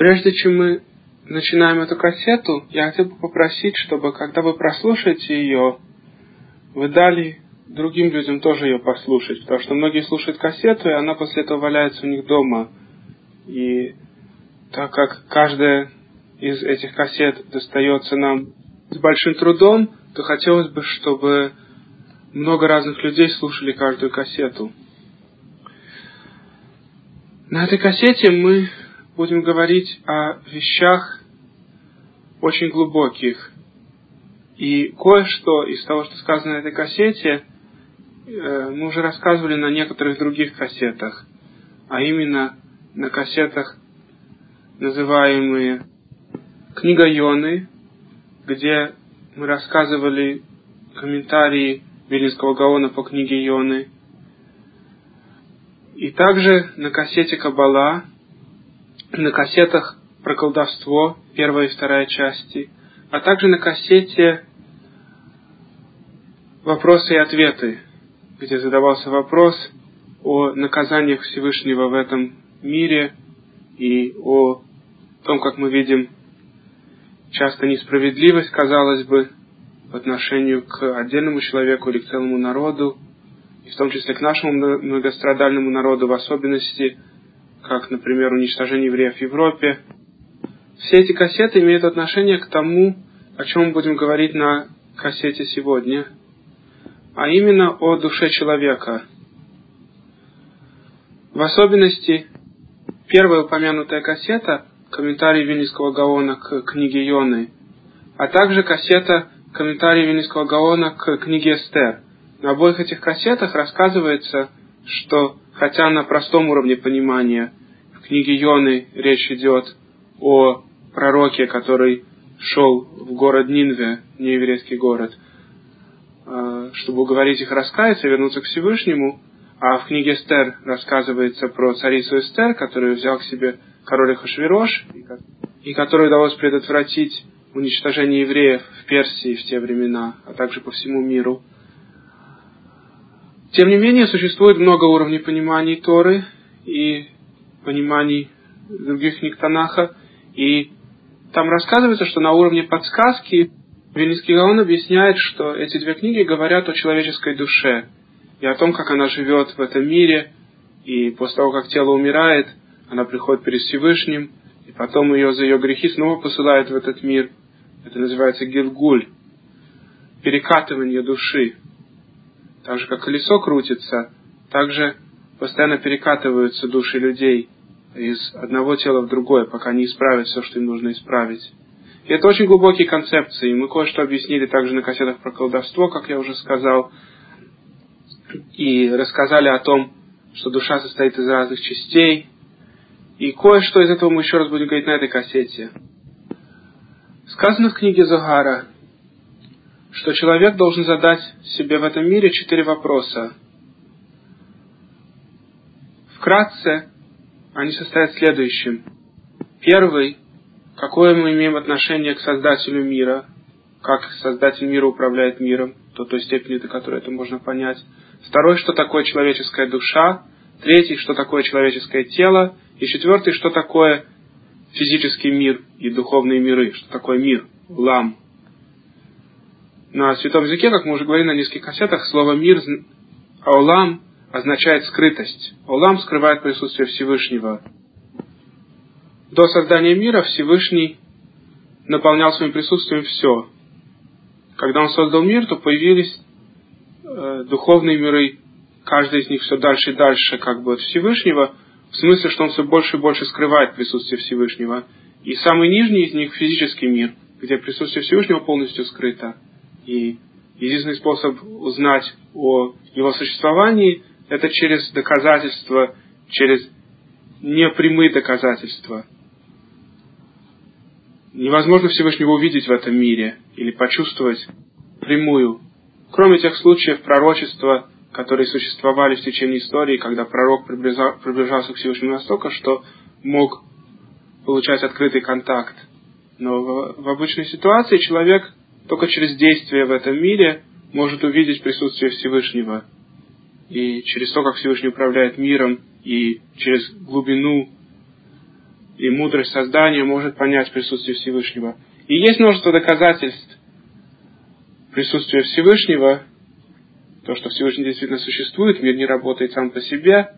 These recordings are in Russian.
Прежде чем мы начинаем эту кассету, я хотел бы попросить, чтобы когда вы прослушаете ее, вы дали другим людям тоже ее послушать, потому что многие слушают кассету, и она после этого валяется у них дома. И так как каждая из этих кассет достается нам с большим трудом, то хотелось бы, чтобы много разных людей слушали каждую кассету. На этой кассете мы будем говорить о вещах очень глубоких. И кое-что из того, что сказано на этой кассете, э, мы уже рассказывали на некоторых других кассетах, а именно на кассетах, называемые «Книга Йоны», где мы рассказывали комментарии Вилинского Гаона по книге Йоны. И также на кассете Кабала, на кассетах про колдовство, первая и вторая части, а также на кассете «Вопросы и ответы», где задавался вопрос о наказаниях Всевышнего в этом мире и о том, как мы видим часто несправедливость, казалось бы, в отношению к отдельному человеку или к целому народу, и в том числе к нашему многострадальному народу в особенности, как, например, уничтожение евреев в Европе. Все эти кассеты имеют отношение к тому, о чем мы будем говорить на кассете сегодня, а именно о душе человека. В особенности, первая упомянутая кассета – комментарий Вильнинского Гаона к книге Йоны, а также кассета комментарий Вильнинского Гаона к книге Эстер. На обоих этих кассетах рассказывается, что хотя на простом уровне понимания в книге Йоны речь идет о пророке, который шел в город Нинве, нееврейский город, а, чтобы уговорить их раскаяться вернуться к Всевышнему, а в книге Эстер рассказывается про царицу Эстер, которую взял к себе король Хашвирош, и которой удалось предотвратить уничтожение евреев в Персии в те времена, а также по всему миру. Тем не менее, существует много уровней пониманий Торы и пониманий других книг Танаха, и там рассказывается, что на уровне подсказки Вильнинский Гаон объясняет, что эти две книги говорят о человеческой душе и о том, как она живет в этом мире, и после того, как тело умирает, она приходит перед Всевышним, и потом ее за ее грехи снова посылают в этот мир, это называется гилгуль, перекатывание души. Так же, как колесо крутится, так же постоянно перекатываются души людей из одного тела в другое, пока не исправят все, что им нужно исправить. И это очень глубокие концепции. Мы кое-что объяснили также на кассетах про колдовство, как я уже сказал, и рассказали о том, что душа состоит из разных частей. И кое-что из этого мы еще раз будем говорить на этой кассете. Сказано в книге Загара, что человек должен задать себе в этом мире четыре вопроса. Вкратце, они состоят в следующем. Первый, какое мы имеем отношение к Создателю мира, как Создатель мира управляет миром, до той степени, до которой это можно понять. Второй, что такое человеческая душа. Третий, что такое человеческое тело. И четвертый, что такое физический мир и духовные миры. Что такое мир? Лам. На святом языке, как мы уже говорили на нескольких кассетах, слово «мир» «аулам» означает скрытость. Аулам скрывает присутствие Всевышнего. До создания мира Всевышний наполнял своим присутствием все. Когда он создал мир, то появились э, духовные миры, каждый из них все дальше и дальше как бы от Всевышнего – в смысле, что он все больше и больше скрывает присутствие Всевышнего. И самый нижний из них – физический мир, где присутствие Всевышнего полностью скрыто. И единственный способ узнать о его существовании – это через доказательства, через непрямые доказательства. Невозможно Всевышнего увидеть в этом мире или почувствовать прямую. Кроме тех случаев пророчества, которые существовали в течение истории, когда пророк приближался к Всевышнему настолько, что мог получать открытый контакт. Но в, в обычной ситуации человек только через действие в этом мире может увидеть присутствие Всевышнего. И через то, как Всевышний управляет миром, и через глубину и мудрость создания может понять присутствие Всевышнего. И есть множество доказательств присутствия Всевышнего, то, что Всевышний действительно существует, мир не работает сам по себе.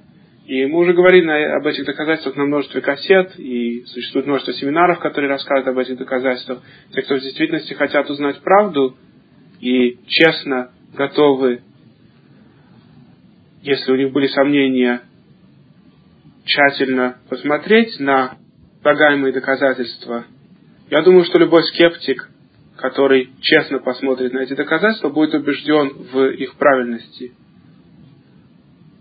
И мы уже говорили об этих доказательствах на множестве кассет, и существует множество семинаров, которые рассказывают об этих доказательствах. Те, кто в действительности хотят узнать правду и честно готовы, если у них были сомнения, тщательно посмотреть на предлагаемые доказательства. Я думаю, что любой скептик, который честно посмотрит на эти доказательства, будет убежден в их правильности.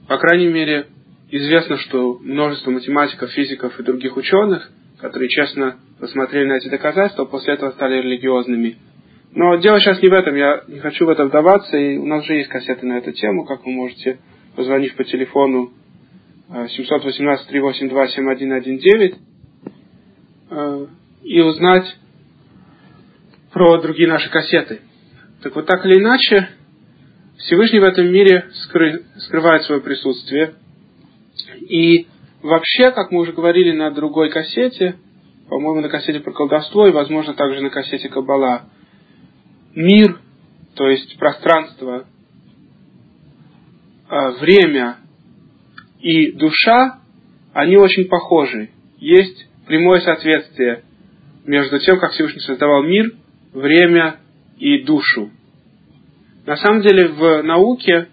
По крайней мере, известно, что множество математиков, физиков и других ученых, которые честно посмотрели на эти доказательства, после этого стали религиозными. Но дело сейчас не в этом, я не хочу в это вдаваться, и у нас же есть кассеты на эту тему, как вы можете, позвонив по телефону 718-382-7119, Э, и узнать про другие наши кассеты. Так вот так или иначе, Всевышний в этом мире скры, скрывает свое присутствие. И вообще, как мы уже говорили на другой кассете, по-моему, на кассете про колдовство и, возможно, также на кассете Каббала, мир, то есть пространство, э, время и душа, они очень похожи. Есть прямое соответствие между тем, как Всевышний создавал мир, время и душу. На самом деле в науке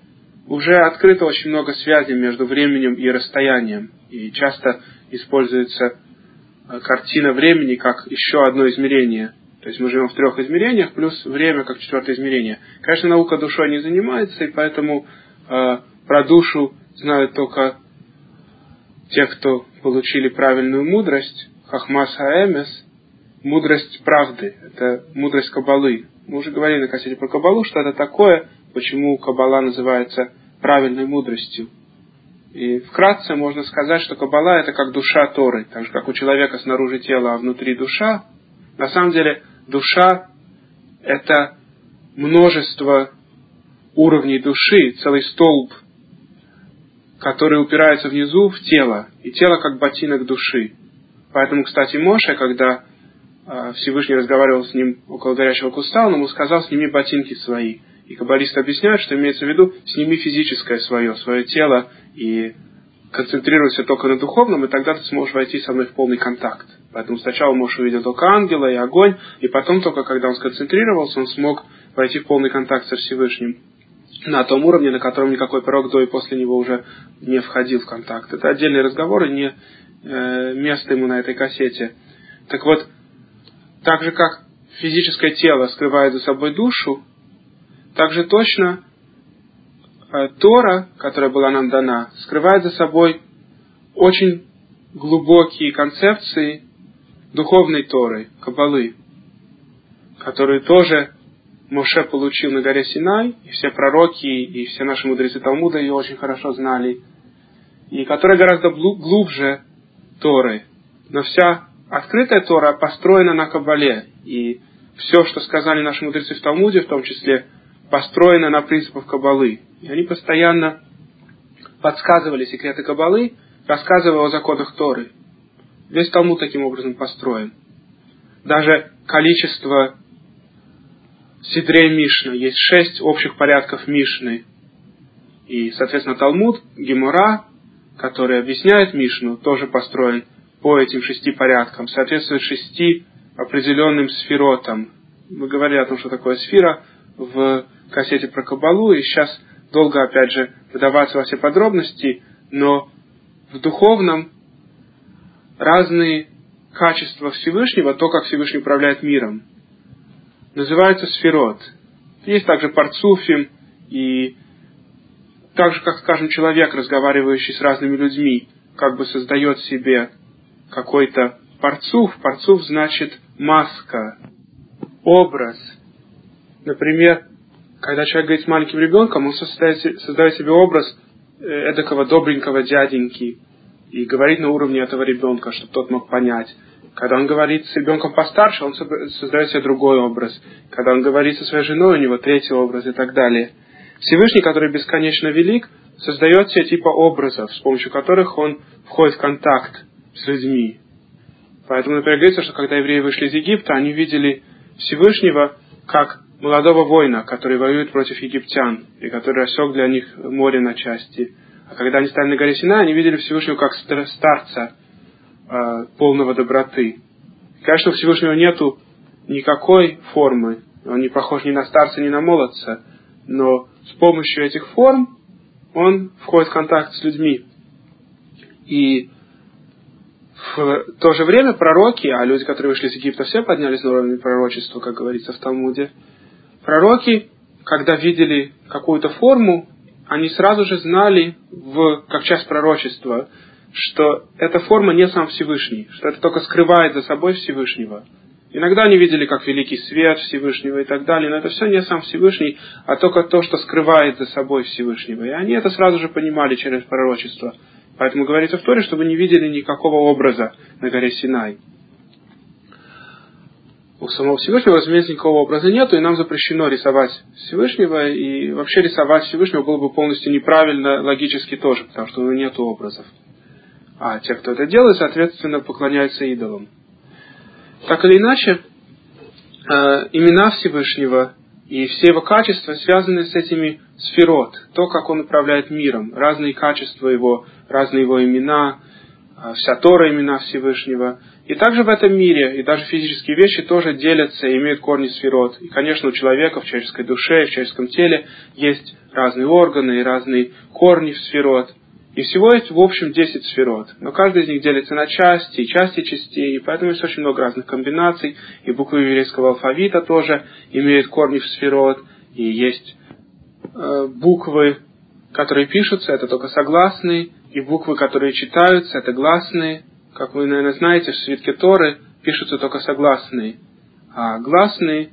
уже открыто очень много связей между временем и расстоянием. И часто используется э, картина времени как еще одно измерение. То есть мы живем в трех измерениях, плюс время как четвертое измерение. Конечно, наука душой не занимается, и поэтому э, про душу знают только те, кто получили правильную мудрость, хахмас хаэмес, мудрость правды, это мудрость кабалы. Мы уже говорили на кассете про кабалу, что это такое, почему кабала называется правильной мудростью. И вкратце можно сказать, что кабала это как душа Торы, так же как у человека снаружи тела, а внутри душа. На самом деле душа это множество уровней души, целый столб который упирается внизу в тело, и тело как ботинок души. Поэтому, кстати, Моше, когда а, Всевышний разговаривал с ним около горячего куста, он ему сказал, сними ботинки свои. И каббалисты объясняют, что имеется в виду, сними физическое свое, свое тело, и концентрируйся только на духовном, и тогда ты сможешь войти со мной в полный контакт. Поэтому сначала Моше увидел только ангела и огонь, и потом только, когда он сконцентрировался, он смог войти в полный контакт со Всевышним на том уровне, на котором никакой пророк до и после него уже не входил в контакт. Это отдельный разговор и не э, место ему на этой кассете. Так вот, так же как физическое тело скрывает за собой душу, так же точно э, Тора, которая была нам дана, скрывает за собой очень глубокие концепции духовной Торы, Кабалы, которые тоже Моше получил на горе Синай, и все пророки, и все наши мудрецы Талмуда ее очень хорошо знали, и которая гораздо глубже Торы. Но вся открытая Тора построена на Кабале, и все, что сказали наши мудрецы в Талмуде, в том числе, построено на принципах Кабалы. И они постоянно подсказывали секреты Кабалы, рассказывая о законах Торы. Весь Талмуд таким образом построен. Даже количество Сидрей Мишна. Есть шесть общих порядков Мишны. И, соответственно, Талмуд, Гемора, который объясняет Мишну, тоже построен по этим шести порядкам, соответствует шести определенным сферотам. Мы говорили о том, что такое сфера в кассете про Кабалу, и сейчас долго, опять же, выдаваться во все подробности, но в духовном разные качества Всевышнего, то, как Всевышний управляет миром называется сферот. Есть также парцуфим, и так же, как, скажем, человек, разговаривающий с разными людьми, как бы создает себе какой-то парцуф. Парцуф значит маска, образ. Например, когда человек говорит с маленьким ребенком, он создает, создает себе образ э, эдакого добренького дяденьки и говорит на уровне этого ребенка, чтобы тот мог понять. Когда он говорит с ребенком постарше, он создает себе другой образ. Когда он говорит со своей женой, у него третий образ и так далее. Всевышний, который бесконечно велик, создает все типа образов, с помощью которых он входит в контакт с людьми. Поэтому, например, говорится, что когда евреи вышли из Египта, они видели Всевышнего как молодого воина, который воюет против египтян, и который рассек для них море на части. А когда они стали на горе Сина, они видели Всевышнего как старца, э, полного доброты. Конечно, у Всевышнего нету никакой формы, он не похож ни на старца, ни на молодца, но с помощью этих форм он входит в контакт с людьми. И в то же время пророки, а люди, которые вышли из Египта, все поднялись на уровень пророчества, как говорится в Талмуде, пророки, когда видели какую-то форму, они сразу же знали, в, как часть пророчества, что эта форма не сам Всевышний, что это только скрывает за собой Всевышнего. Иногда они видели, как великий свет Всевышнего и так далее, но это все не сам Всевышний, а только то, что скрывает за собой Всевышнего. И они это сразу же понимали через пророчество. Поэтому говорится в Торе, чтобы не видели никакого образа на горе Синай. У самого Всевышнего, разумеется, никакого образа нету, и нам запрещено рисовать Всевышнего, и вообще рисовать Всевышнего было бы полностью неправильно, логически тоже, потому что у него нет образов. А те, кто это делает, соответственно, поклоняются идолам. Так или иначе, э, имена Всевышнего и все его качества связаны с этими сферот, то, как он управляет миром, разные качества его, разные его имена, э, вся Тора имена Всевышнего. И также в этом мире, и даже физические вещи тоже делятся и имеют корни сферот. И, конечно, у человека в человеческой душе, в человеческом теле есть разные органы и разные корни в сферот. И всего есть в общем 10 сферот. Но каждая из них делится на части, и части частей, и поэтому есть очень много разных комбинаций. И буквы еврейского алфавита тоже имеют корни в сферот. И есть э, буквы, которые пишутся, это только согласные, и буквы, которые читаются, это гласные. Как вы, наверное, знаете, в свитке Торы пишутся только согласные. А гласные,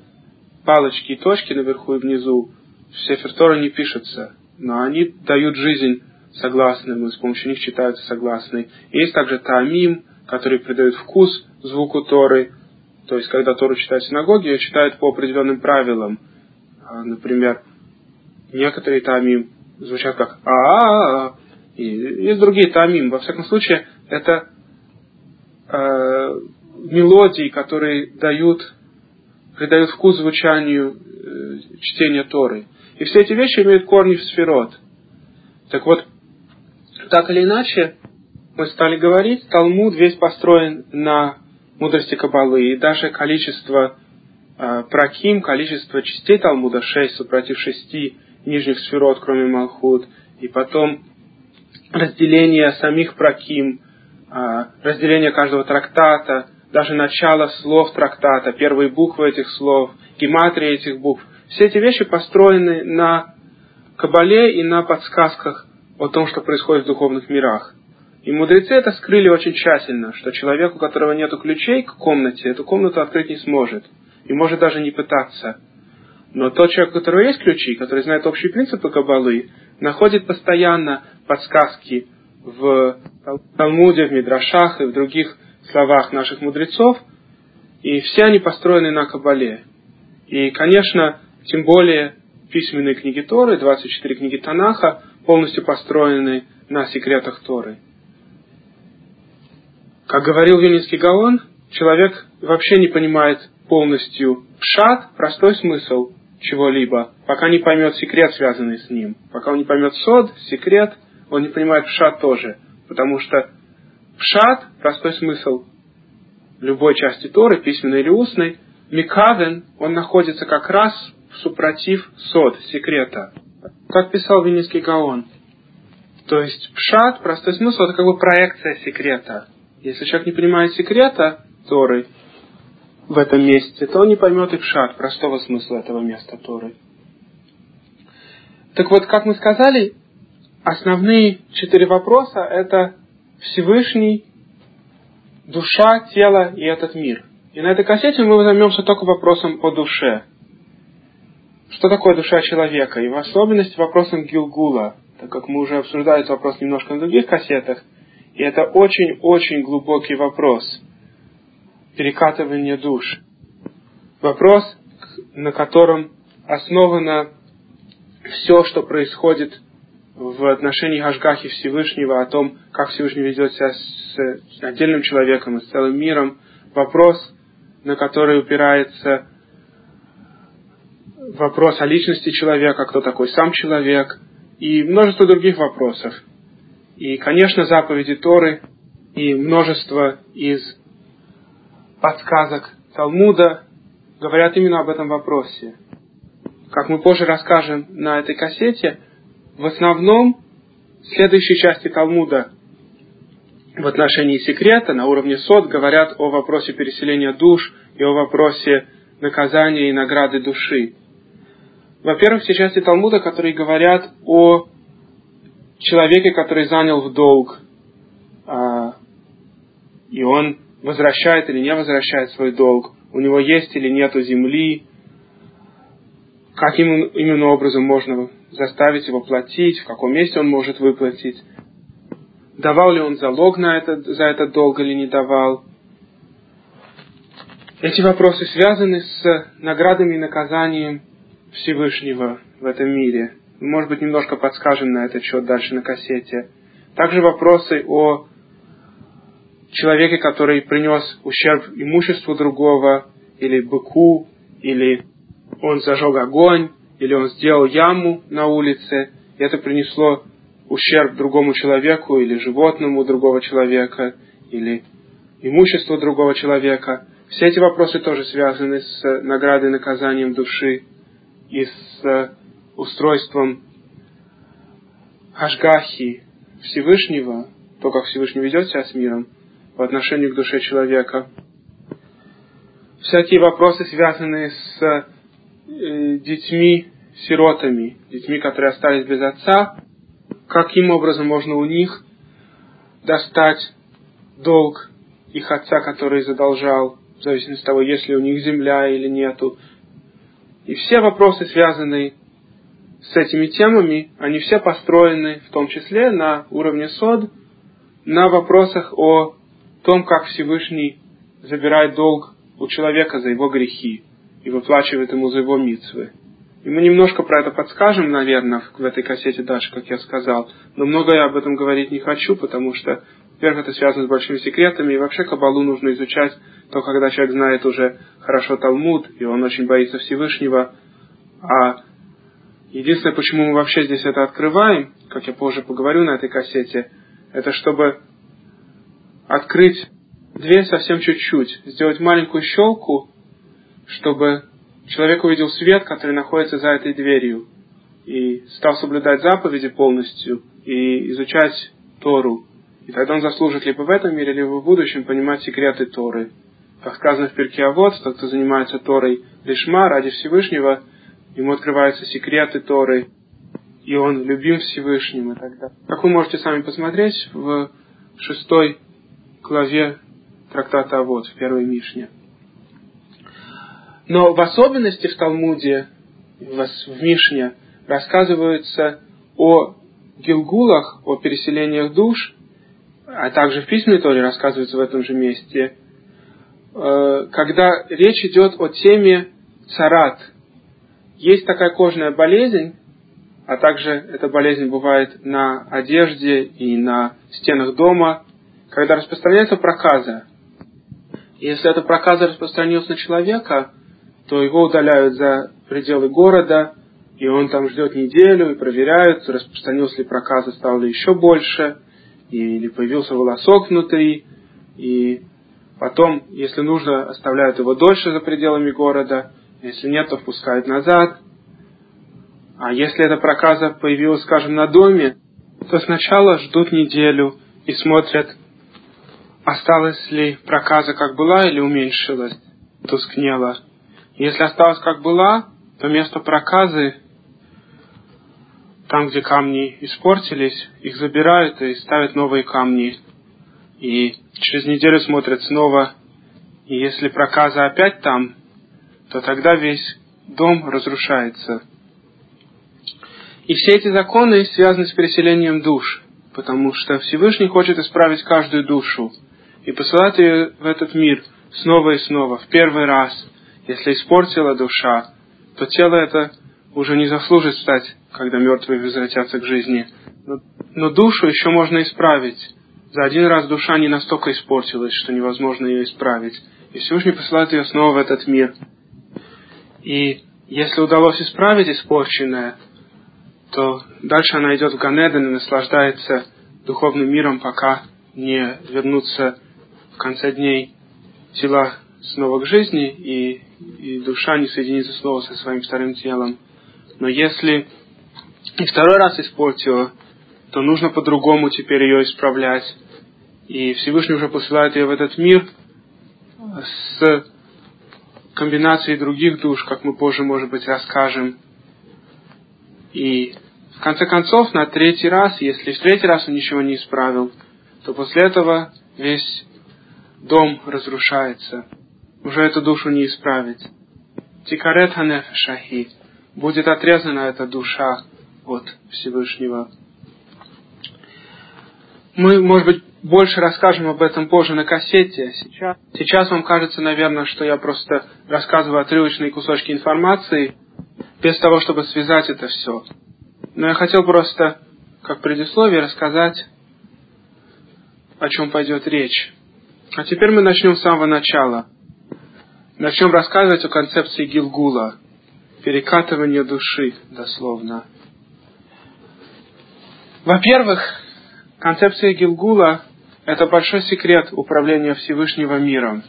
палочки и точки наверху и внизу, в Сефер Тора не пишутся. Но они дают жизнь согласным, и с помощью них читаются согласные. Есть также таамим, который придает вкус звуку Торы. То есть, когда Тору читают в синагоге, ее читают по определенным правилам. А, например, некоторые таамим звучат как а а а и есть другие таамим. Во всяком случае, это э, мелодии, которые дают, придают вкус звучанию э, чтения Торы. И все эти вещи имеют корни в сферот. Так вот, так или иначе, мы стали говорить, Талмуд весь построен на мудрости Кабалы, и даже количество э, праким, количество частей Талмуда, шесть супротив шести нижних сферот, кроме Малхут, и потом разделение самих праким, разделение каждого трактата, даже начало слов трактата, первые буквы этих слов, гематрия этих букв. Все эти вещи построены на Кабале и на подсказках о том, что происходит в духовных мирах. И мудрецы это скрыли очень тщательно, что человек, у которого нет ключей к комнате, эту комнату открыть не сможет. И может даже не пытаться. Но тот человек, у которого есть ключи, который знает общие принципы Кабалы, находит постоянно подсказки в Талмуде, в Мидрашах и в других словах наших мудрецов, и все они построены на Кабале. И, конечно, тем более письменные книги Торы, 24 книги Танаха, полностью построены на секретах Торы. Как говорил Вильнинский Гаон, человек вообще не понимает полностью пшат, простой смысл чего-либо, пока не поймет секрет, связанный с ним. Пока он не поймет сод, секрет, он не понимает пшат тоже. Потому что пшат, простой смысл любой части Торы, письменной или устной, микавен, он находится как раз в супротив сод, секрета как писал Винницкий Гаон. То есть пшат, простой смысл, это как бы проекция секрета. Если человек не понимает секрета Торы в этом месте, то он не поймет и пшат, простого смысла этого места Торы. Так вот, как мы сказали, основные четыре вопроса – это Всевышний, душа, тело и этот мир. И на этой кассете мы займемся только вопросом о душе – что такое душа человека, и в особенности вопросом Гилгула, так как мы уже обсуждали этот вопрос немножко на других кассетах, и это очень-очень глубокий вопрос перекатывания душ. Вопрос, на котором основано все, что происходит в отношении Хашгахи Всевышнего, о том, как Всевышний ведет себя с отдельным человеком и с целым миром. Вопрос, на который упирается вопрос о личности человека, кто такой сам человек, и множество других вопросов. И, конечно, заповеди Торы и множество из подсказок Талмуда говорят именно об этом вопросе. Как мы позже расскажем на этой кассете, в основном следующие части Талмуда в отношении секрета на уровне сот говорят о вопросе переселения душ и о вопросе наказания и награды души. Во-первых, все части Талмуда, которые говорят о человеке, который занял в долг, а, и он возвращает или не возвращает свой долг, у него есть или нет земли, каким именно образом можно заставить его платить, в каком месте он может выплатить, давал ли он залог на этот, за этот долг или не давал. Эти вопросы связаны с наградами и наказанием Всевышнего в этом мире. может быть, немножко подскажем на этот счет дальше на кассете. Также вопросы о человеке, который принес ущерб имуществу другого, или быку, или он зажег огонь, или он сделал яму на улице, и это принесло ущерб другому человеку, или животному другого человека, или имуществу другого человека. Все эти вопросы тоже связаны с наградой наказанием души и с устройством Ашгахи Всевышнего, то, как Всевышний ведет себя с миром, по отношению к душе человека. Всякие вопросы, связанные с э, детьми, сиротами, детьми, которые остались без отца, каким образом можно у них достать долг их отца, который задолжал, в зависимости от того, есть ли у них земля или нету. И все вопросы, связанные с этими темами, они все построены, в том числе на уровне СОД, на вопросах о том, как Всевышний забирает долг у человека за его грехи и выплачивает ему за его митцвы. И мы немножко про это подскажем, наверное, в этой кассете дальше, как я сказал. Но много я об этом говорить не хочу, потому что, во-первых, это связано с большими секретами, и вообще Кабалу нужно изучать только когда человек знает уже хорошо Талмуд, и он очень боится Всевышнего. А единственное, почему мы вообще здесь это открываем, как я позже поговорю на этой кассете, это чтобы открыть дверь совсем чуть-чуть, сделать маленькую щелку, чтобы человек увидел свет, который находится за этой дверью, и стал соблюдать заповеди полностью, и изучать Тору. И тогда он заслужит либо в этом мире, либо в будущем понимать секреты Торы. Как сказано в перке Авод, тот, кто занимается Торой лишма ради Всевышнего, ему открываются секреты Торы, и он любим Всевышним и далее. Как вы можете сами посмотреть в шестой главе трактата Авод, в первой Мишне. Но в особенности в Талмуде, в Мишне, рассказывается о гилгулах, о переселениях душ, а также в письменной Торе рассказывается в этом же месте, э, когда речь идет о теме царат. Есть такая кожная болезнь, а также эта болезнь бывает на одежде и на стенах дома, когда распространяется проказа. Если эта проказа распространилась на человека, то его удаляют за пределы города, и он там ждет неделю и проверяют, распространилась ли проказа, стало ли еще больше, или появился волосок внутри, и потом, если нужно, оставляют его дольше за пределами города, если нет, то впускают назад. А если эта проказа появилась, скажем, на доме, то сначала ждут неделю и смотрят, осталась ли проказа как была или уменьшилась, тускнела. Если осталась как была, то место проказы, там, где камни испортились, их забирают и ставят новые камни. И через неделю смотрят снова. И если проказа опять там, то тогда весь дом разрушается. И все эти законы связаны с переселением душ, потому что Всевышний хочет исправить каждую душу и посылает ее в этот мир снова и снова, в первый раз – если испортила душа, то тело это уже не заслужит стать, когда мертвые возвратятся к жизни. Но, но душу еще можно исправить. За один раз душа не настолько испортилась, что невозможно ее исправить. И Всевышний посылает ее снова в этот мир. И если удалось исправить испорченное, то дальше она идет в Ганеден и наслаждается духовным миром, пока не вернутся в конце дней тела снова к жизни, и, и душа не соединится снова со своим старым телом. Но если и второй раз испортила, то нужно по-другому теперь ее исправлять. И Всевышний уже посылает ее в этот мир с комбинацией других душ, как мы позже, может быть, расскажем. И в конце концов, на третий раз, если в третий раз он ничего не исправил, то после этого весь дом разрушается. Уже эту душу не исправить. Тикарет ханеф шахи. Будет отрезана эта душа от Всевышнего. Мы, может быть, больше расскажем об этом позже на кассете. Сейчас, сейчас вам кажется, наверное, что я просто рассказываю отрывочные кусочки информации, без того, чтобы связать это все. Но я хотел просто, как предисловие, рассказать, о чем пойдет речь. А теперь мы начнем с самого начала. Начнем рассказывать о концепции Гилгула, перекатывания души, дословно. Во-первых, концепция Гилгула – это большой секрет управления Всевышнего миром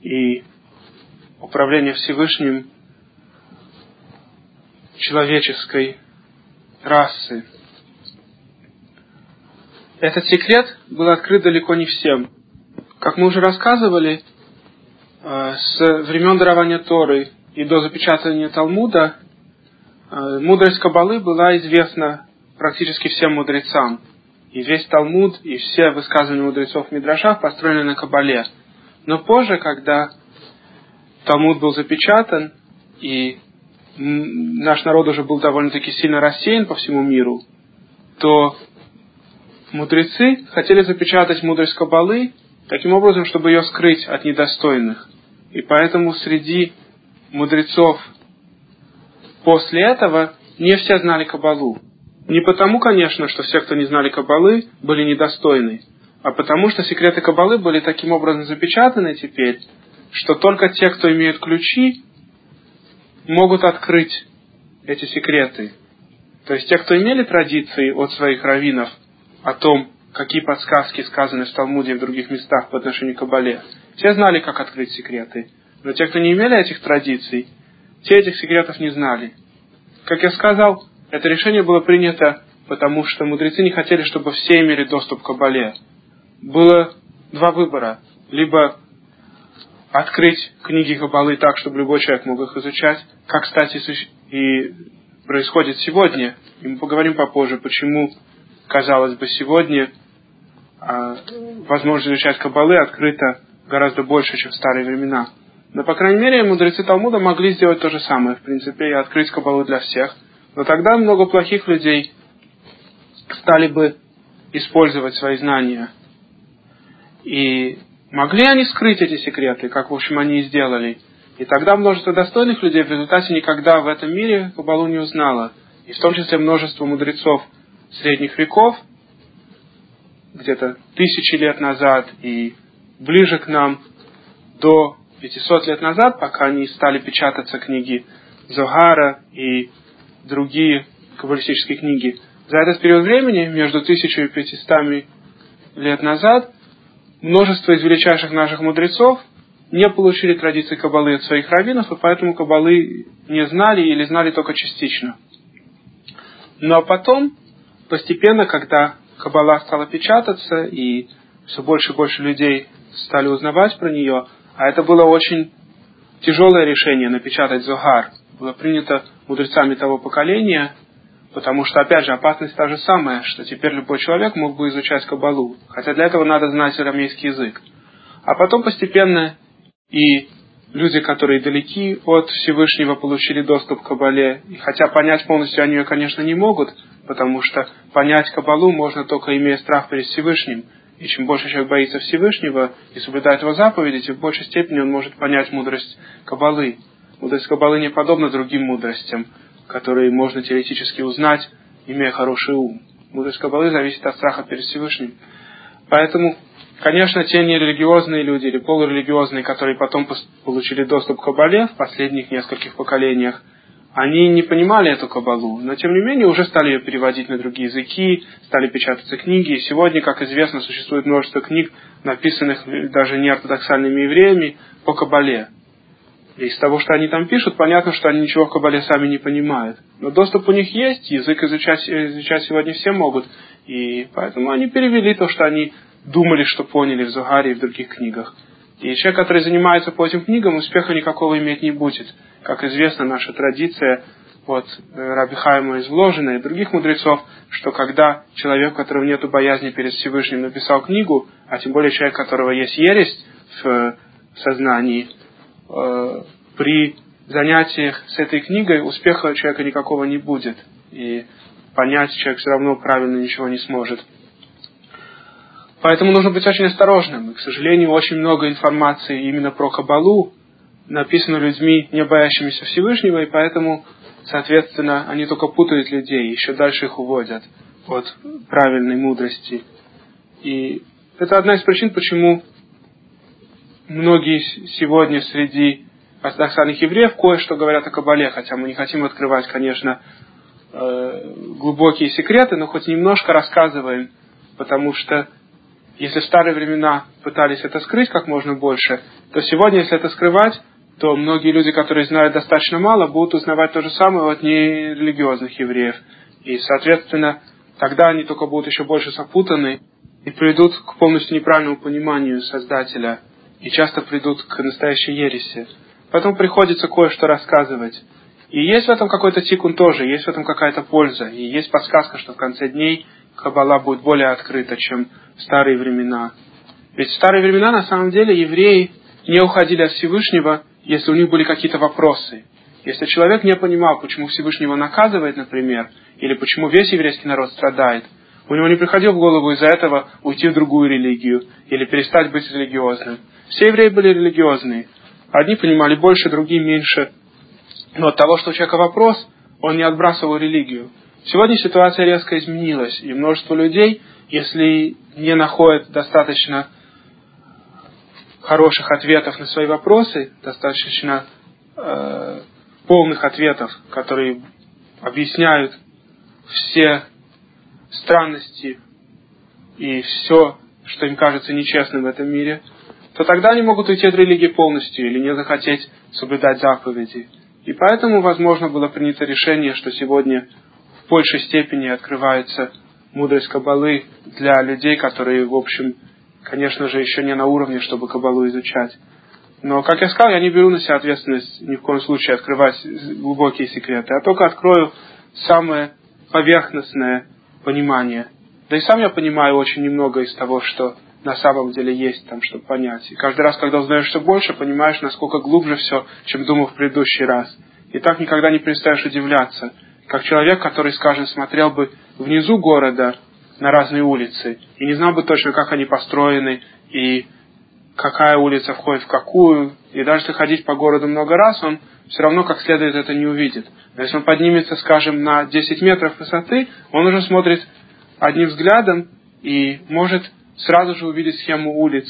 и управления Всевышним человеческой расы. Этот секрет был открыт далеко не всем. Как мы уже рассказывали, с времен дарования Торы и до запечатания Талмуда э, мудрость Кабалы была известна практически всем мудрецам. И весь Талмуд, и все высказывания мудрецов в Мидрашах построены на Кабале. Но позже, когда Талмуд был запечатан, и наш народ уже был довольно-таки сильно рассеян по всему миру, то мудрецы хотели запечатать мудрость Кабалы таким образом, чтобы ее скрыть от недостойных. И поэтому среди мудрецов после этого не все знали Кабалу. Не потому, конечно, что все, кто не знали Кабалы, были недостойны, а потому что секреты Кабалы были таким образом запечатаны теперь, что только те, кто имеют ключи, могут открыть эти секреты. То есть те, кто имели традиции от своих раввинов о том, какие подсказки сказаны в Талмуде и в других местах по отношению к Кабале, те знали, как открыть секреты. Но те, кто не имели этих традиций, те этих секретов не знали. Как я сказал, это решение было принято, потому что мудрецы не хотели, чтобы все имели доступ к Кабале. Было два выбора. Либо открыть книги Кабалы так, чтобы любой человек мог их изучать, как, кстати, и происходит сегодня. И мы поговорим попозже, почему, казалось бы, сегодня а, возможность изучать Кабалы открыта гораздо больше, чем в старые времена. Но, по крайней мере, мудрецы Талмуда могли сделать то же самое, в принципе, и открыть Кабалу для всех – но тогда много плохих людей стали бы использовать свои знания. И могли они скрыть эти секреты, как, в общем, они и сделали. И тогда множество достойных людей в результате никогда в этом мире Кабалу не узнало. И в том числе множество мудрецов средних веков, где-то тысячи лет назад и ближе к нам до 500 лет назад, пока они стали печататься книги Зогара и другие каббалистические книги. За этот период времени, между 1500 лет назад, множество из величайших наших мудрецов не получили традиции кабалы от своих раввинов, и поэтому кабалы не знали или знали только частично. Но потом, постепенно, когда кабала стала печататься, и все больше и больше людей стали узнавать про нее, а это было очень тяжелое решение напечатать Зогар. Было принято мудрецами того поколения, потому что, опять же, опасность та же самая, что теперь любой человек мог бы изучать Кабалу, хотя для этого надо знать арамейский язык. А потом постепенно и люди, которые далеки от Всевышнего, получили доступ к Кабале, и хотя понять полностью они ее, конечно, не могут, потому что понять Кабалу можно только имея страх перед Всевышним, и чем больше человек боится Всевышнего и соблюдает его заповеди, тем в большей степени он может понять мудрость Кабалы. Мудрость Кабалы не подобна другим мудростям, которые можно теоретически узнать, имея хороший ум. Мудрость Каббалы зависит от страха перед Всевышним. Поэтому, конечно, те нерелигиозные люди или полурелигиозные, которые потом получили доступ к Каббале в последних нескольких поколениях, они не понимали эту кабалу, но тем не менее уже стали ее переводить на другие языки, стали печататься книги. И сегодня, как известно, существует множество книг, написанных даже неортодоксальными евреями по кабале. И из того, что они там пишут, понятно, что они ничего в кабале сами не понимают. Но доступ у них есть, язык изучать, изучать сегодня все могут. И поэтому они перевели то, что они думали, что поняли в Зугаре и в других книгах. И человек, который занимается по этим книгам, успеха никакого иметь не будет. Как известно, наша традиция от э, Раби Хайма изложена и других мудрецов, что когда человек, у которого нет боязни перед Всевышним, написал книгу, а тем более человек, у которого есть ересь в сознании, э, при занятиях с этой книгой успеха у человека никакого не будет. И понять человек все равно правильно ничего не сможет. Поэтому нужно быть очень осторожным. И, к сожалению, очень много информации именно про Кабалу написано людьми, не боящимися Всевышнего, и поэтому, соответственно, они только путают людей, еще дальше их уводят от правильной мудрости. И это одна из причин, почему многие сегодня среди ортодоксальных евреев кое-что говорят о Кабале, хотя мы не хотим открывать, конечно, э, глубокие секреты, но хоть немножко рассказываем, потому что если в старые времена пытались это скрыть как можно больше, то сегодня, если это скрывать, то многие люди, которые знают достаточно мало, будут узнавать то же самое от нерелигиозных евреев. И, соответственно, тогда они только будут еще больше запутаны и придут к полностью неправильному пониманию Создателя, и часто придут к настоящей ереси. Поэтому приходится кое-что рассказывать. И есть в этом какой-то тикун тоже, есть в этом какая-то польза. И есть подсказка, что в конце дней Каббала будет более открыта, чем в старые времена. Ведь в старые времена, на самом деле, евреи не уходили от Всевышнего, если у них были какие-то вопросы. Если человек не понимал, почему Всевышнего наказывает, например, или почему весь еврейский народ страдает, у него не приходило в голову из-за этого уйти в другую религию или перестать быть религиозным. Все евреи были религиозные. Одни понимали больше, другие меньше. Но от того, что у человека вопрос, он не отбрасывал религию. Сегодня ситуация резко изменилась, и множество людей, если не находят достаточно хороших ответов на свои вопросы, достаточно э, полных ответов, которые объясняют все странности и все, что им кажется нечестным в этом мире, то тогда они могут уйти от религии полностью или не захотеть соблюдать заповеди. И поэтому, возможно, было принято решение, что сегодня в большей степени открывается мудрость Кабалы для людей, которые, в общем, конечно же, еще не на уровне, чтобы Кабалу изучать. Но, как я сказал, я не беру на себя ответственность ни в коем случае открывать глубокие секреты, а только открою самое поверхностное понимание. Да и сам я понимаю очень немного из того, что на самом деле есть там, чтобы понять. И каждый раз, когда узнаешь все больше, понимаешь, насколько глубже все, чем думал в предыдущий раз. И так никогда не перестаешь удивляться – как человек, который, скажем, смотрел бы внизу города на разные улицы и не знал бы точно, как они построены и какая улица входит в какую, и даже если ходить по городу много раз, он все равно как следует это не увидит. Но если он поднимется, скажем, на 10 метров высоты, он уже смотрит одним взглядом и может сразу же увидеть схему улиц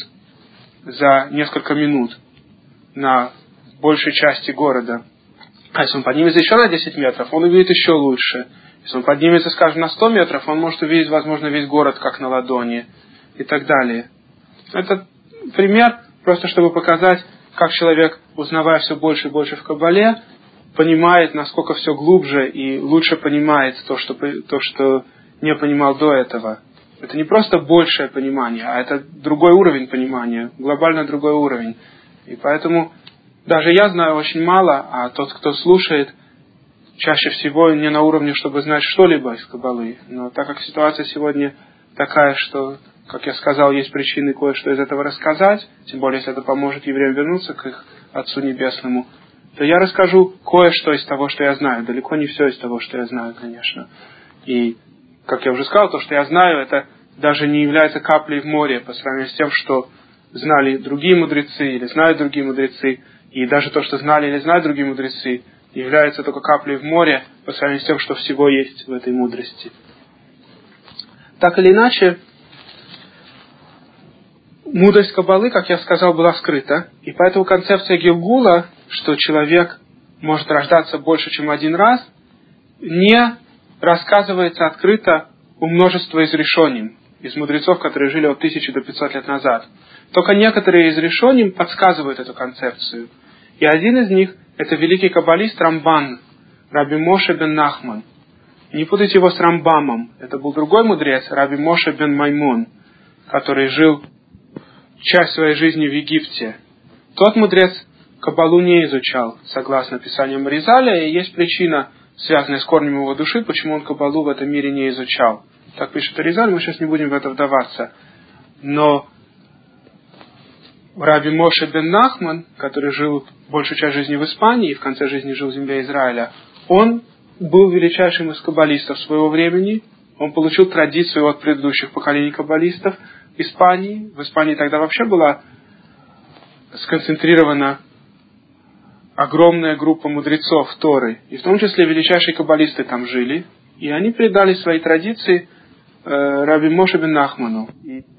за несколько минут на большей части города. А если он поднимется еще на 10 метров, он увидит еще лучше. Если он поднимется, скажем, на 100 метров, он может увидеть, возможно, весь город как на ладони и так далее. Это пример, просто чтобы показать, как человек, узнавая все больше и больше в Кабале, понимает, насколько все глубже и лучше понимает то, что, то, что не понимал до этого. Это не просто большее понимание, а это другой уровень понимания, глобально другой уровень. И поэтому даже я знаю очень мало, а тот, кто слушает, чаще всего не на уровне, чтобы знать что-либо из Кабалы. Но так как ситуация сегодня такая, что, как я сказал, есть причины кое-что из этого рассказать, тем более, если это поможет евреям вернуться к их Отцу Небесному, то я расскажу кое-что из того, что я знаю. Далеко не все из того, что я знаю, конечно. И, как я уже сказал, то, что я знаю, это даже не является каплей в море по сравнению с тем, что знали другие мудрецы или знают другие мудрецы. И даже то, что знали или знают другие мудрецы, является только каплей в море по сравнению с тем, что всего есть в этой мудрости. Так или иначе, мудрость Кабалы, как я сказал, была скрыта. И поэтому концепция Гилгула, что человек может рождаться больше, чем один раз, не рассказывается открыто у множества из решений, из мудрецов, которые жили от тысячи до 500 лет назад. Только некоторые из решений подсказывают эту концепцию. И один из них – это великий каббалист Рамбан, Раби Моше бен Нахман. Не путайте его с Рамбамом. Это был другой мудрец, Раби Моше бен Маймун, который жил часть своей жизни в Египте. Тот мудрец Кабалу не изучал, согласно писаниям Ризаля, и есть причина, связанная с корнем его души, почему он Кабалу в этом мире не изучал. Так пишет Ризаль, мы сейчас не будем в это вдаваться. Но Раби Моше бен Нахман, который жил большую часть жизни в Испании и в конце жизни жил в земле Израиля, он был величайшим из каббалистов своего времени. Он получил традицию от предыдущих поколений каббалистов Испании. В Испании тогда вообще была сконцентрирована огромная группа мудрецов Торы, и в том числе величайшие каббалисты там жили, и они передали свои традиции э, Раби Моше бен Нахману.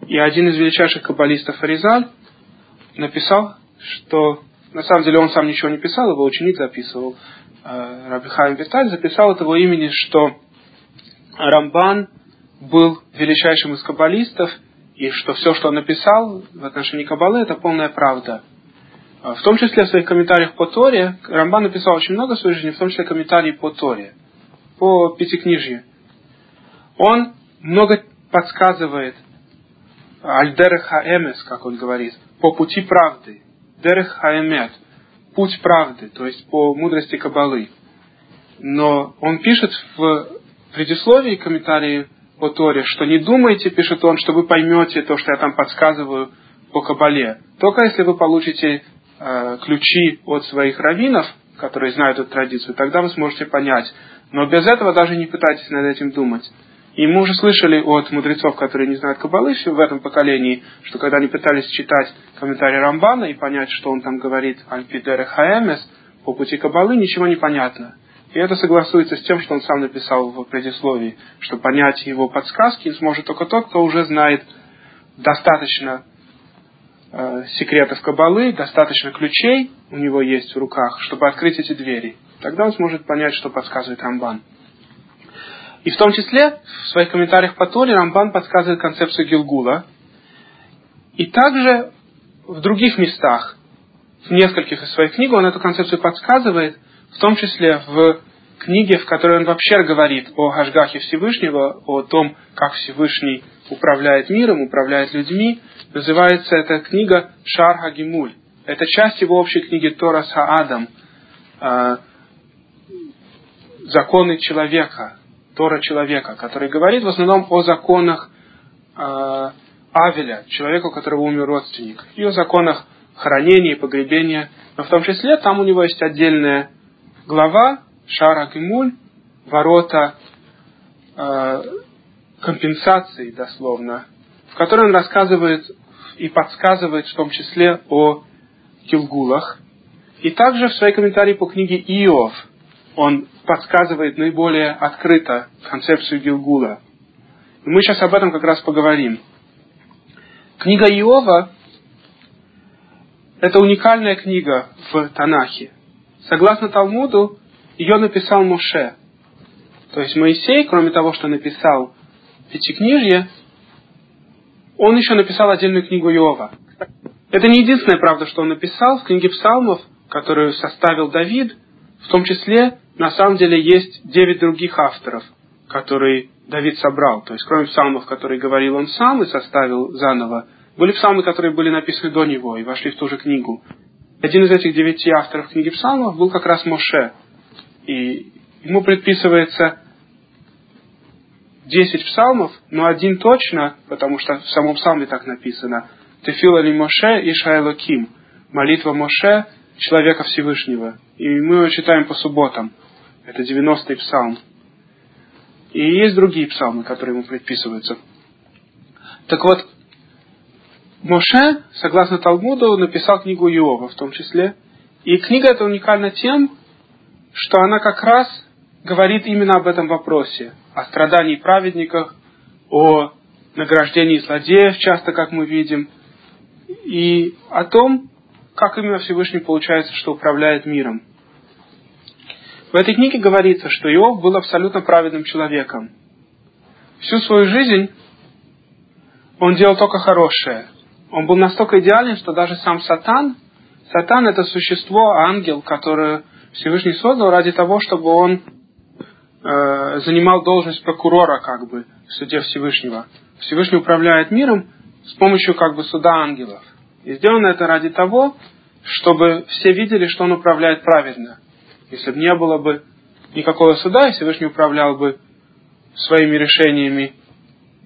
И один из величайших каббалистов Аризаль написал, что на самом деле он сам ничего не писал, его ученик записывал, э, Раби Хайм Виталь записал от его имени, что Рамбан был величайшим из каббалистов, и что все, что он написал в отношении Каббалы, это полная правда. А, в том числе в своих комментариях по Торе, Рамбан написал очень много в своей жизни, в том числе комментарии по Торе, по Пятикнижье. Он много подсказывает Альдерех Хаэмес, как он говорит, по пути правды. Дерех Хаэмет, путь правды, то есть по мудрости Кабалы. Но он пишет в предисловии комментарии по Торе, что не думайте, пишет он, что вы поймете то, что я там подсказываю по Кабале. Только если вы получите э, ключи от своих раввинов, которые знают эту традицию, тогда вы сможете понять. Но без этого даже не пытайтесь над этим думать. И мы уже слышали от мудрецов, которые не знают Кабалы в этом поколении, что когда они пытались читать комментарий Рамбана и понять, что он там говорит «Альпидере Хаэмес», по пути Кабалы ничего не понятно. И это согласуется с тем, что он сам написал в предисловии, что понять его подсказки сможет только тот, кто уже знает достаточно э, секретов Кабалы, достаточно ключей у него есть в руках, чтобы открыть эти двери. Тогда он сможет понять, что подсказывает Рамбан. И в том числе в своих комментариях по Торе Рамбан подсказывает концепцию Гилгула. И также в других местах, в нескольких из своих книг он эту концепцию подсказывает – в том числе в книге, в которой он вообще говорит о Хашгахе Всевышнего, о том, как Всевышний управляет миром, управляет людьми, называется эта книга Шар Гимуль. Это часть его общей книги Тора Саадам, э, законы человека, Тора человека, который говорит в основном о законах э, Авеля, человека, у которого умер родственник, и о законах хранения и погребения. Но в том числе там у него есть отдельная глава Шара Гимуль, ворота э, компенсации, дословно, в которой он рассказывает и подсказывает в том числе о Килгулах. И также в своей комментарии по книге Иов он подсказывает наиболее открыто концепцию Гилгула. И мы сейчас об этом как раз поговорим. Книга Иова – это уникальная книга в Танахе. Согласно Талмуду, ее написал Моше. То есть Моисей, кроме того, что написал Пятикнижье, он еще написал отдельную книгу Иова. Это не единственная правда, что он написал. В книге псалмов, которую составил Давид, в том числе, на самом деле, есть девять других авторов, которые Давид собрал. То есть, кроме псалмов, которые говорил он сам и составил заново, были псалмы, которые были написаны до него и вошли в ту же книгу. Один из этих девяти авторов книги псалмов был как раз Моше. И ему предписывается десять псалмов, но один точно, потому что в самом псалме так написано. Тефила ли Моше и Шайлоким. Молитва Моше, человека Всевышнего. И мы его читаем по субботам. Это 90-й псалм. И есть другие псалмы, которые ему предписываются. Так вот, Моше, согласно Талмуду, написал книгу Иова в том числе. И книга эта уникальна тем, что она как раз говорит именно об этом вопросе, о страдании праведников, о награждении злодеев, часто, как мы видим, и о том, как именно Всевышний получается, что управляет миром. В этой книге говорится, что Иов был абсолютно праведным человеком. Всю свою жизнь он делал только хорошее. Он был настолько идеален, что даже сам Сатан, Сатан это существо, ангел, которое Всевышний создал ради того, чтобы он э, занимал должность прокурора, как бы, в суде Всевышнего. Всевышний управляет миром с помощью, как бы, суда ангелов. И сделано это ради того, чтобы все видели, что он управляет праведно. Если бы не было бы никакого суда, и Всевышний управлял бы своими решениями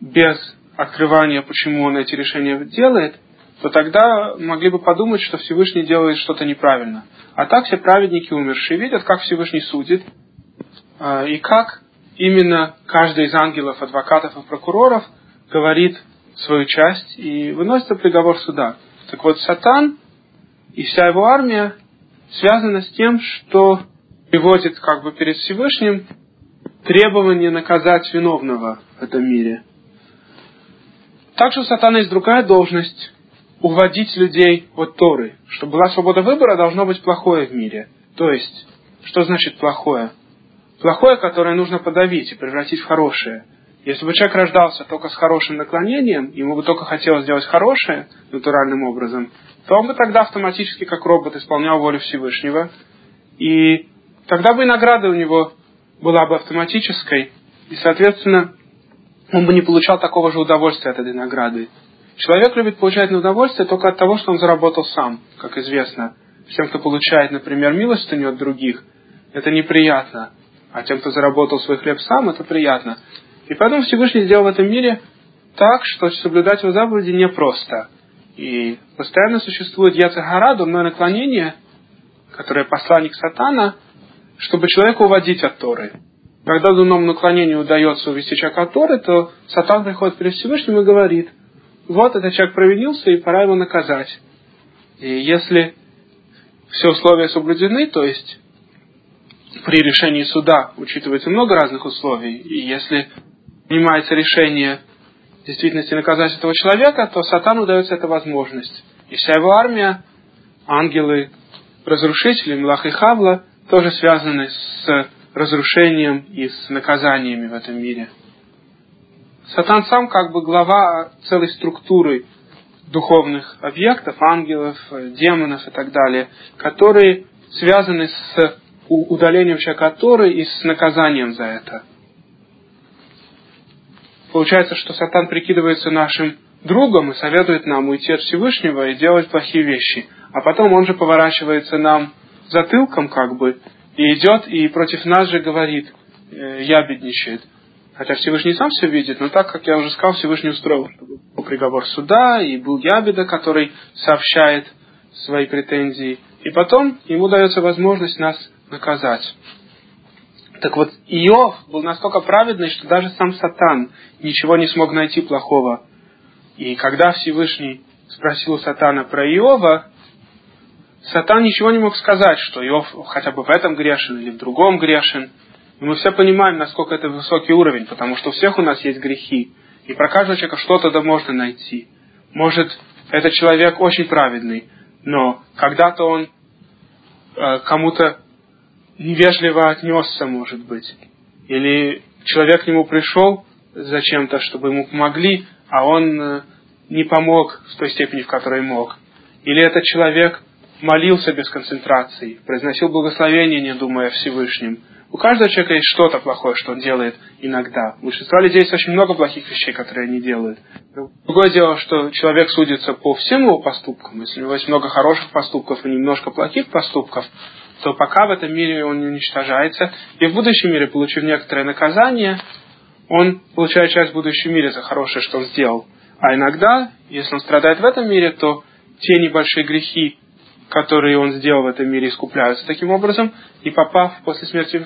без открывания, почему он эти решения делает, то тогда могли бы подумать, что Всевышний делает что-то неправильно. А так все праведники умершие видят, как Всевышний судит, а, и как именно каждый из ангелов, адвокатов и прокуроров говорит свою часть и выносит приговор суда. Так вот, Сатан и вся его армия связаны с тем, что приводит как бы перед Всевышним требование наказать виновного в этом мире. Также у сатана есть другая должность – уводить людей от Торы. Чтобы была свобода выбора, должно быть плохое в мире. То есть, что значит плохое? Плохое, которое нужно подавить и превратить в хорошее. Если бы человек рождался только с хорошим наклонением, ему бы только хотелось сделать хорошее натуральным образом, то он бы тогда автоматически, как робот, исполнял волю Всевышнего. И тогда бы и награда у него была бы автоматической, и, соответственно, он бы не получал такого же удовольствия от этой награды. Человек любит получать удовольствие только от того, что он заработал сам, как известно. Всем, кто получает, например, милостыню от других, это неприятно. А тем, кто заработал свой хлеб сам, это приятно. И поэтому Всевышний сделал в этом мире так, что соблюдать его заповеди непросто. И постоянно существует яцехара, дурное наклонение, которое посланник сатана, чтобы человека уводить от Торы. Когда дурному наклонению удается увести человека от Торы, то сатан приходит перед Всевышним и говорит, вот этот человек провинился, и пора его наказать. И если все условия соблюдены, то есть при решении суда учитывается много разных условий, и если принимается решение в действительности наказать этого человека, то сатану дается эта возможность. И вся его армия, ангелы, разрушители, Млах и Хавла, тоже связаны с разрушением и с наказаниями в этом мире. Сатан сам как бы глава целой структуры духовных объектов, ангелов, демонов и так далее, которые связаны с удалением человека от и с наказанием за это. Получается, что Сатан прикидывается нашим другом и советует нам уйти от Всевышнего и делать плохие вещи. А потом он же поворачивается нам затылком как бы и идет и против нас же говорит, э, ябедничает. Хотя Всевышний сам все видит, но так, как я уже сказал, Всевышний устроил, чтобы был приговор суда, и был ябеда, который сообщает свои претензии. И потом ему дается возможность нас наказать. Так вот, Иов был настолько праведный, что даже сам Сатан ничего не смог найти плохого. И когда Всевышний спросил Сатана про Иова, Сатан ничего не мог сказать, что Иов хотя бы в этом грешен или в другом грешен. И мы все понимаем, насколько это высокий уровень, потому что у всех у нас есть грехи. И про каждого человека что-то да можно найти. Может, этот человек очень праведный, но когда-то он э, кому-то невежливо отнесся, может быть. Или человек к нему пришел зачем-то, чтобы ему помогли, а он э, не помог в той степени, в которой мог. Или этот человек молился без концентрации, произносил благословение, не думая о Всевышнем. У каждого человека есть что-то плохое, что он делает иногда. У большинства людей есть очень много плохих вещей, которые они делают. Другое дело, что человек судится по всем его поступкам. Если у него есть много хороших поступков и немножко плохих поступков, то пока в этом мире он не уничтожается, и в будущем мире, получив некоторое наказание, он получает часть в будущем мире за хорошее, что он сделал. А иногда, если он страдает в этом мире, то те небольшие грехи, которые он сделал в этом мире, искупляются таким образом, и попав после смерти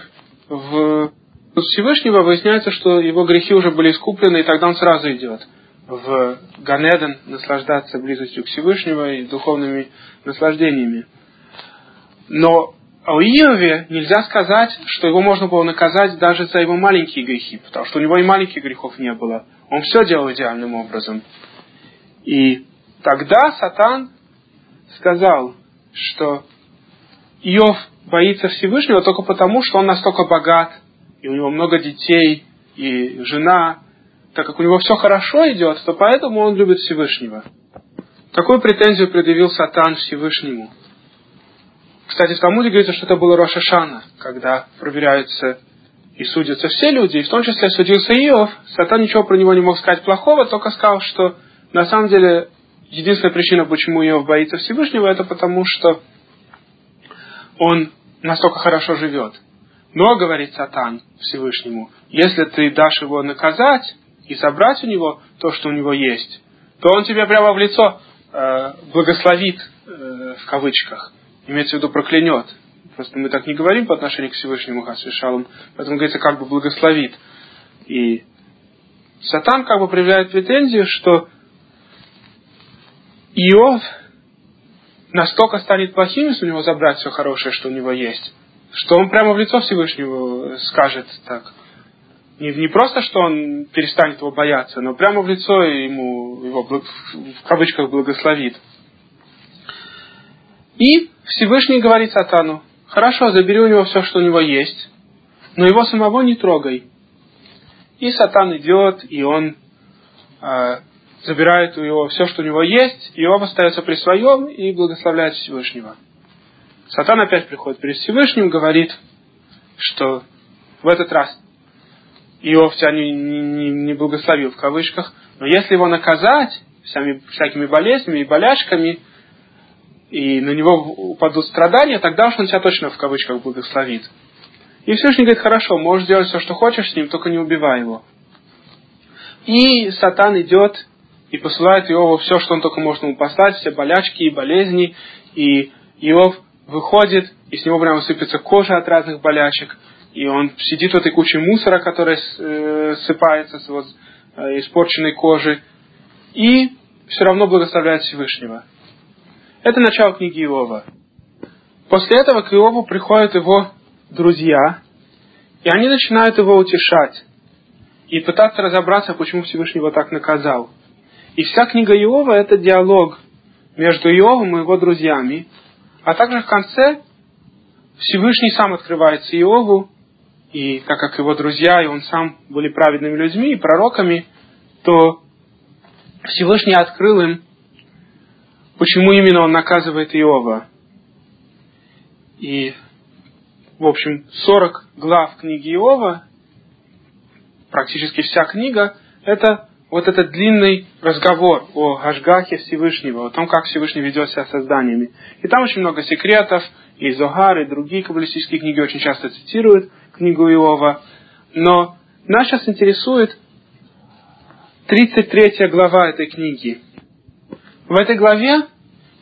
в Всевышнего, выясняется, что его грехи уже были искуплены, и тогда он сразу идет в Ганеден наслаждаться близостью к Всевышнего и духовными наслаждениями. Но о Иове нельзя сказать, что его можно было наказать даже за его маленькие грехи, потому что у него и маленьких грехов не было. Он все делал идеальным образом. И тогда Сатан сказал, что Иов боится Всевышнего только потому, что он настолько богат, и у него много детей, и жена, так как у него все хорошо идет, то поэтому он любит Всевышнего. Какую претензию предъявил Сатан Всевышнему? Кстати, в Талмуде говорится, что это было Рошашана, когда проверяются и судятся все люди, и в том числе судился Иов. Сатан ничего про него не мог сказать плохого, только сказал, что на самом деле единственная причина, почему Иов боится Всевышнего, это потому, что он настолько хорошо живет. Но, говорит Сатан Всевышнему, если ты дашь его наказать и собрать у него то, что у него есть, то он тебе прямо в лицо э, благословит, э, в кавычках, имеется в виду проклянет. Просто мы так не говорим по отношению к Всевышнему Хасвишалам, поэтому говорится как бы благословит. И Сатан как бы проявляет претензию, что Иов настолько станет плохим, если у него забрать все хорошее, что у него есть, что он прямо в лицо Всевышнего скажет так. Не, не просто, что он перестанет его бояться, но прямо в лицо ему его в кавычках благословит. И Всевышний говорит Сатану, хорошо, забери у него все, что у него есть, но его самого не трогай. И Сатан идет, и он э, забирает у него все, что у него есть, и он остается при своем и благословляет Всевышнего. Сатан опять приходит перед Всевышним, говорит, что в этот раз Иов тебя не, не, не благословил в кавычках, но если его наказать всякими, всякими болезнями и болячками, и на него упадут страдания, тогда уж он тебя точно в кавычках благословит. И Всевышний говорит, хорошо, можешь делать все, что хочешь с ним, только не убивай его. И Сатан идет и посылает Иову все, что он только может ему послать, все болячки и болезни, и Иов выходит, и с него прямо сыпется кожа от разных болячек, и он сидит в этой куче мусора, которая э, сыпается с его э, испорченной кожи, и все равно благословляет Всевышнего. Это начало книги Иова. После этого к Иову приходят его друзья, и они начинают его утешать и пытаться разобраться, почему Всевышний его так наказал. И вся книга Иова – это диалог между Иовом и его друзьями, а также в конце Всевышний сам открывается Иову, и так как его друзья и он сам были праведными людьми и пророками, то Всевышний открыл им, почему именно он наказывает Иова. И, в общем, 40 глав книги Иова, практически вся книга, это вот этот длинный разговор о Гашгахе Всевышнего, о том, как Всевышний ведет себя созданиями. И там очень много секретов, и Зогар, и другие каббалистические книги очень часто цитируют книгу Иова. Но нас сейчас интересует 33 глава этой книги. В этой главе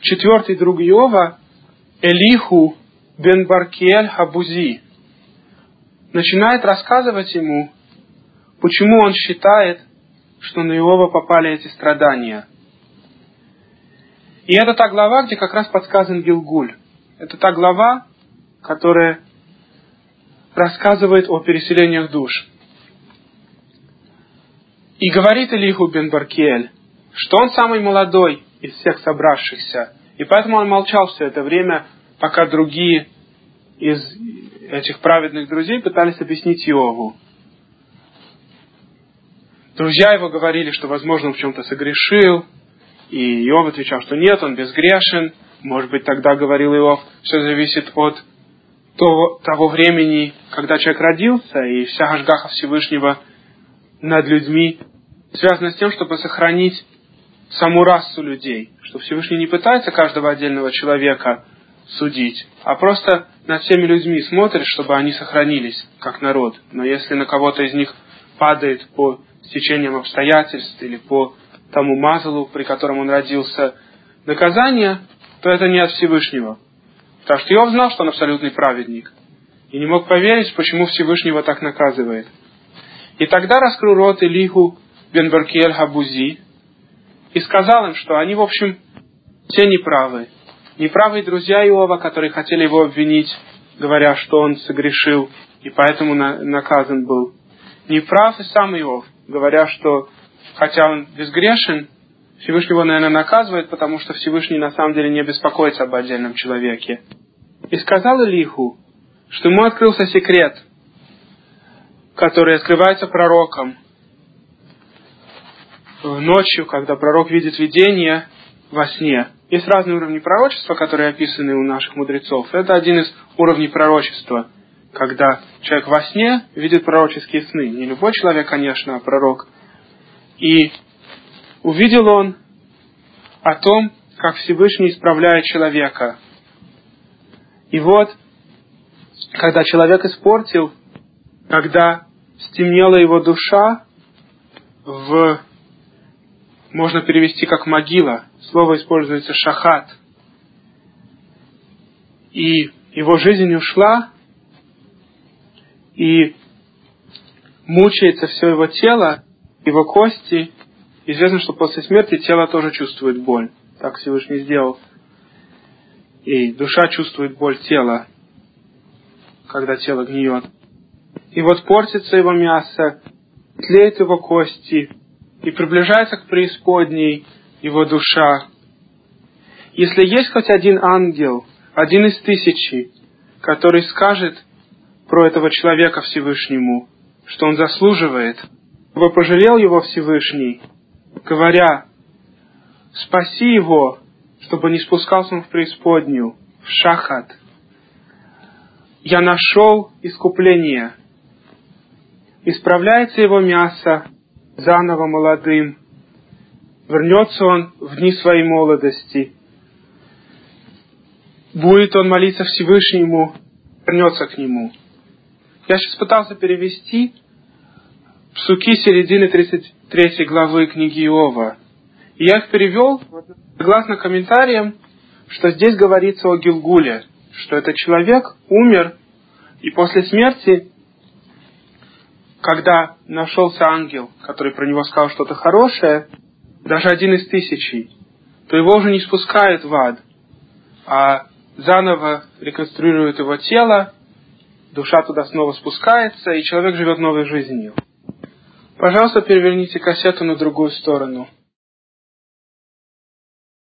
четвертый друг Иова, Элиху бен Баркиэль Хабузи, начинает рассказывать ему, почему он считает, что на Иова попали эти страдания. И это та глава, где как раз подсказан Гилгуль. Это та глава, которая рассказывает о переселениях душ. И говорит Илиху бен Баркиэль, что он самый молодой из всех собравшихся, и поэтому он молчал все это время, пока другие из этих праведных друзей пытались объяснить Иову. Друзья его говорили, что, возможно, он в чем-то согрешил, и Иов отвечал, что нет, он безгрешен. Может быть, тогда говорил Иов, все зависит от того, того времени, когда человек родился, и вся Ашгаха Всевышнего над людьми связана с тем, чтобы сохранить саму расу людей, что Всевышний не пытается каждого отдельного человека судить, а просто над всеми людьми смотрит, чтобы они сохранились как народ. Но если на кого-то из них падает по течением обстоятельств или по тому мазалу, при котором он родился, наказание, то это не от Всевышнего. Потому что Иов знал, что он абсолютный праведник. И не мог поверить, почему Всевышний его так наказывает. И тогда раскрыл рот Илиху бен Баркиэль Хабузи и сказал им, что они, в общем, все неправы. Неправые друзья Иова, которые хотели его обвинить, говоря, что он согрешил и поэтому наказан был. Неправ и сам Иов, говоря, что хотя он безгрешен, Всевышний его, наверное, наказывает, потому что Всевышний на самом деле не беспокоится об отдельном человеке. И сказал Илиху, что ему открылся секрет, который открывается пророком. Ночью, когда пророк видит видение во сне. Есть разные уровни пророчества, которые описаны у наших мудрецов. Это один из уровней пророчества, когда человек во сне видит пророческие сны. Не любой человек, конечно, а пророк. И увидел он о том, как Всевышний исправляет человека. И вот, когда человек испортил, когда стемнела его душа, в, можно перевести как могила, слово используется шахат, и его жизнь ушла, и мучается все его тело, его кости, известно, что после смерти тело тоже чувствует боль. Так Всевышний сделал. И душа чувствует боль тела, когда тело гниет. И вот портится его мясо, тлеют его кости, и приближается к преисподней его душа. Если есть хоть один ангел, один из тысячи, который скажет про этого человека Всевышнему, что он заслуживает, чтобы пожалел его Всевышний, говоря, спаси его, чтобы не спускался он в преисподнюю, в шахат. Я нашел искупление. Исправляется его мясо заново молодым. Вернется он в дни своей молодости. Будет он молиться Всевышнему, вернется к нему. Я сейчас пытался перевести псуки середины 33 главы книги Иова. И я их перевел согласно комментариям, что здесь говорится о Гилгуле, что этот человек умер, и после смерти, когда нашелся ангел, который про него сказал что-то хорошее, даже один из тысячи, то его уже не спускают в ад, а заново реконструируют его тело, душа туда снова спускается, и человек живет новой жизнью. Пожалуйста, переверните кассету на другую сторону.